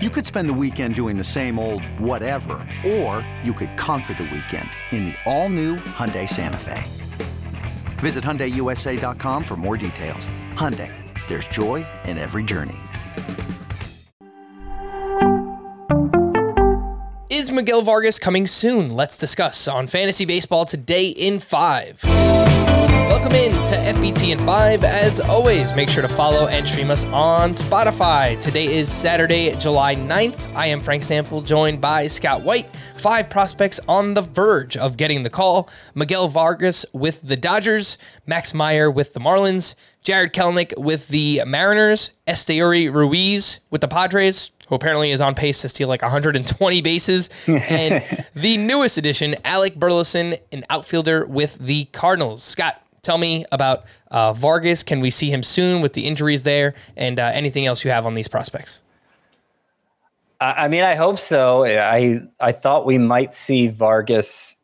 You could spend the weekend doing the same old whatever, or you could conquer the weekend in the all-new Hyundai Santa Fe. Visit HyundaiUSA.com for more details. Hyundai, there's joy in every journey. Is Miguel Vargas coming soon? Let's discuss on Fantasy Baseball today in 5. Welcome in to FBT in 5. As always, make sure to follow and stream us on Spotify. Today is Saturday, July 9th. I am Frank Stampfl, joined by Scott White. Five prospects on the verge of getting the call Miguel Vargas with the Dodgers, Max Meyer with the Marlins, Jarred Kelenic with the Mariners, Esteury Ruiz with the Padres, who apparently is on pace to steal like 120 bases, and the newest addition, Alec Burleson, an outfielder with the Cardinals. Scott, tell me about uh, Vargas. Can we see him soon with the injuries there, and uh, anything else you have on these prospects? I mean, I hope so. I I thought we might see Vargas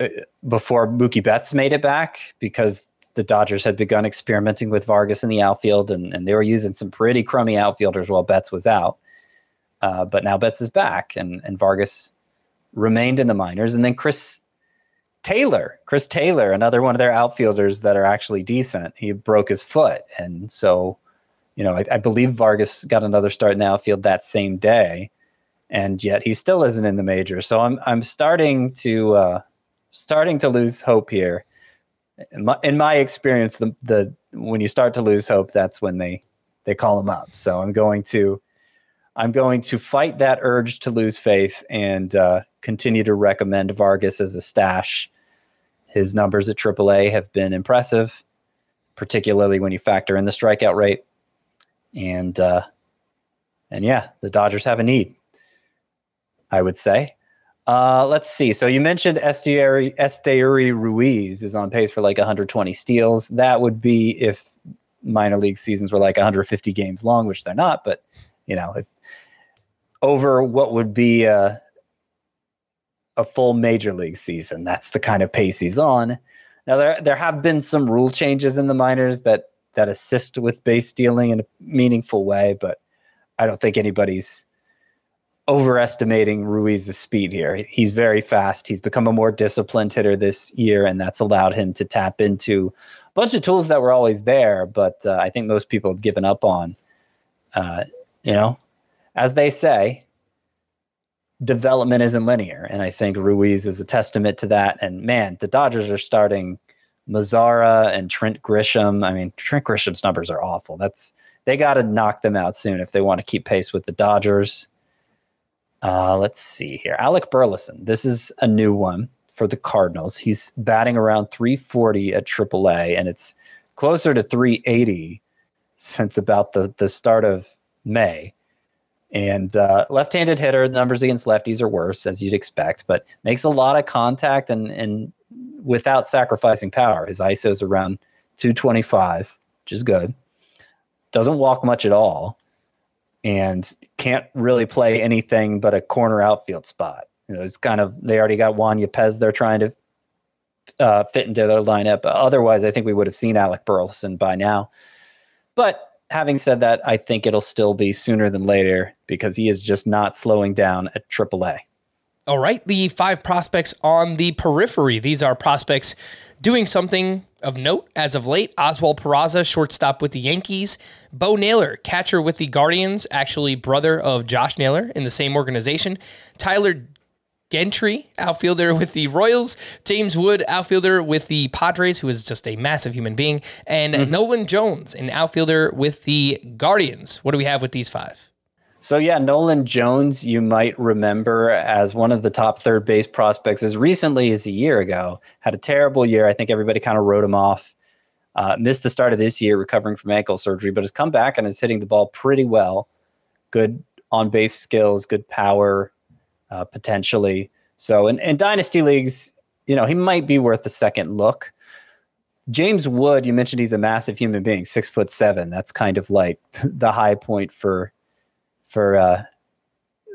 uh, before Mookie Betts made it back because the Dodgers had begun experimenting with Vargas in the outfield, and, and they were using some pretty crummy outfielders while Betts was out. Uh, but now Betts is back, and and Vargas remained in the minors, and then Chris Taylor, Chris Taylor, another one of their outfielders that are actually decent. He broke his foot, and so you know I, I believe Vargas got another start in the outfield that same day, and yet he still isn't in the major. So I'm I'm starting to uh, starting to lose hope here. In my, in my experience, the the when you start to lose hope, that's when they they call him up. So I'm going to I'm going to fight that urge to lose faith and uh, continue to recommend Vargas as a stash. His numbers at AAA have been impressive, particularly when you factor in the strikeout rate. And uh, and yeah, the Dodgers have a need. I would say. Uh, let's see. So you mentioned Esteury Ruiz is on pace for like 120 steals. That would be if minor league seasons were like 150 games long, which they're not. But you know, if over what would be a, a full major league season. That's the kind of pace he's on. Now there there have been some rule changes in the minors that that assist with base stealing in a meaningful way, but I don't think anybody's overestimating Ruiz's speed here. He's very fast. He's become a more disciplined hitter this year, and that's allowed him to tap into a bunch of tools that were always there, but uh, I think most people have given up on. Uh, you know, as they say, development isn't linear. And I think Ruiz is a testament to that. And man, the Dodgers are starting Mazara and Trent Grisham. I mean, Trent Grisham's numbers are awful. That's they got to knock them out soon if they want to keep pace with the Dodgers. Uh, let's see here. Alec Burleson. This is a new one for the Cardinals. He's batting around 340 at AAA, and it's closer to 380 since about the, the start of May. And uh, left-handed hitter, numbers against lefties are worse, as you'd expect, but makes a lot of contact and and without sacrificing power. His ISO is around 225, which is good. Doesn't walk much at all, and can't really play anything but a corner outfield spot. You know, it's kind of they already got Juan Yepez they're trying to uh, fit into their lineup. Otherwise, I think we would have seen Alec Burleson by now. But having said that, I think it'll still be sooner than later because he is just not slowing down at AAA. All right, the five prospects on the periphery. These are prospects doing something of note as of late. Oswald Peraza, shortstop with the Yankees. Bo Naylor, catcher with the Guardians, actually brother of Josh Naylor in the same organization. Tyler Gentry, outfielder with the Royals, James Wood, outfielder with the Padres, who is just a massive human being, and mm-hmm. Nolan Jones, an outfielder with the Guardians. What do we have with these five? So yeah, Nolan Jones, you might remember as one of the top third base prospects as recently as a year ago. Had a terrible year. I think everybody kind of wrote him off. Uh, missed the start of this year recovering from ankle surgery, but has come back and is hitting the ball pretty well. Good on base skills, good power, uh, potentially. So in, in dynasty leagues, you know, he might be worth a second look. James Wood, you mentioned he's a massive human being, six foot seven. That's kind of like the high point for for uh,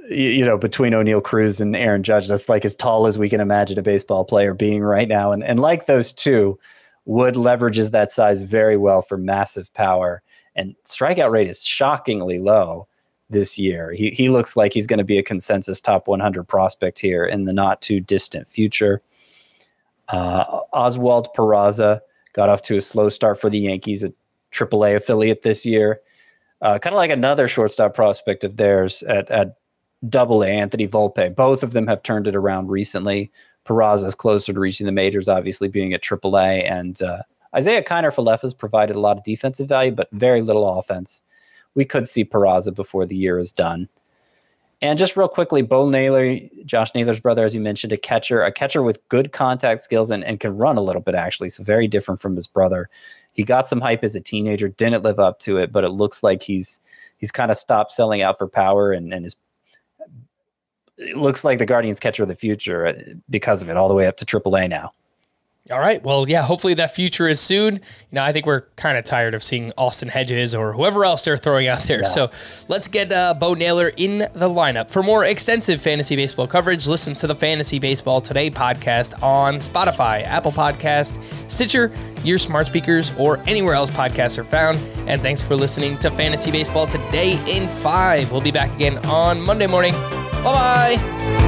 you, you know between Oneil Cruz and Aaron Judge. That's like as tall as we can imagine a baseball player being right now. And and like those two, Wood leverages that size very well for massive power. And strikeout rate is shockingly low this year. He he looks like he's going to be a consensus top 100 prospect here in the not too distant future. Uh, Oswald Peraza got off to a slow start for the Yankees, a AAA affiliate this year. Uh, kind of like another shortstop prospect of theirs at at A, Anthony Volpe. Both of them have turned it around recently. Peraza is closer to reaching the majors, obviously being at AAA, and uh, Isiah Kiner Falefa has provided a lot of defensive value, but very little offense. We could see Peraza before the year is done. And just real quickly, Bo Naylor, Josh Naylor's brother, as you mentioned, a catcher, a catcher with good contact skills and, and can run a little bit, actually. So very different from his brother. He got some hype as a teenager, didn't live up to it, but it looks like he's he's kind of stopped selling out for power and, and is it looks like the Guardians catcher of the future uh, because of it, all the way up to AAA now. All right. Well, yeah, hopefully that future is soon. You know, I think we're kind of tired of seeing Austin Hedges or whoever else they're throwing out there. Yeah. So let's get uh, Bo Naylor in the lineup. For more extensive fantasy baseball coverage, listen to the Fantasy Baseball Today podcast on Spotify, Apple Podcast, Stitcher, your smart speakers, or anywhere else podcasts are found. And thanks for listening to Fantasy Baseball Today in 5. We'll be back again on Monday morning. Bye bye.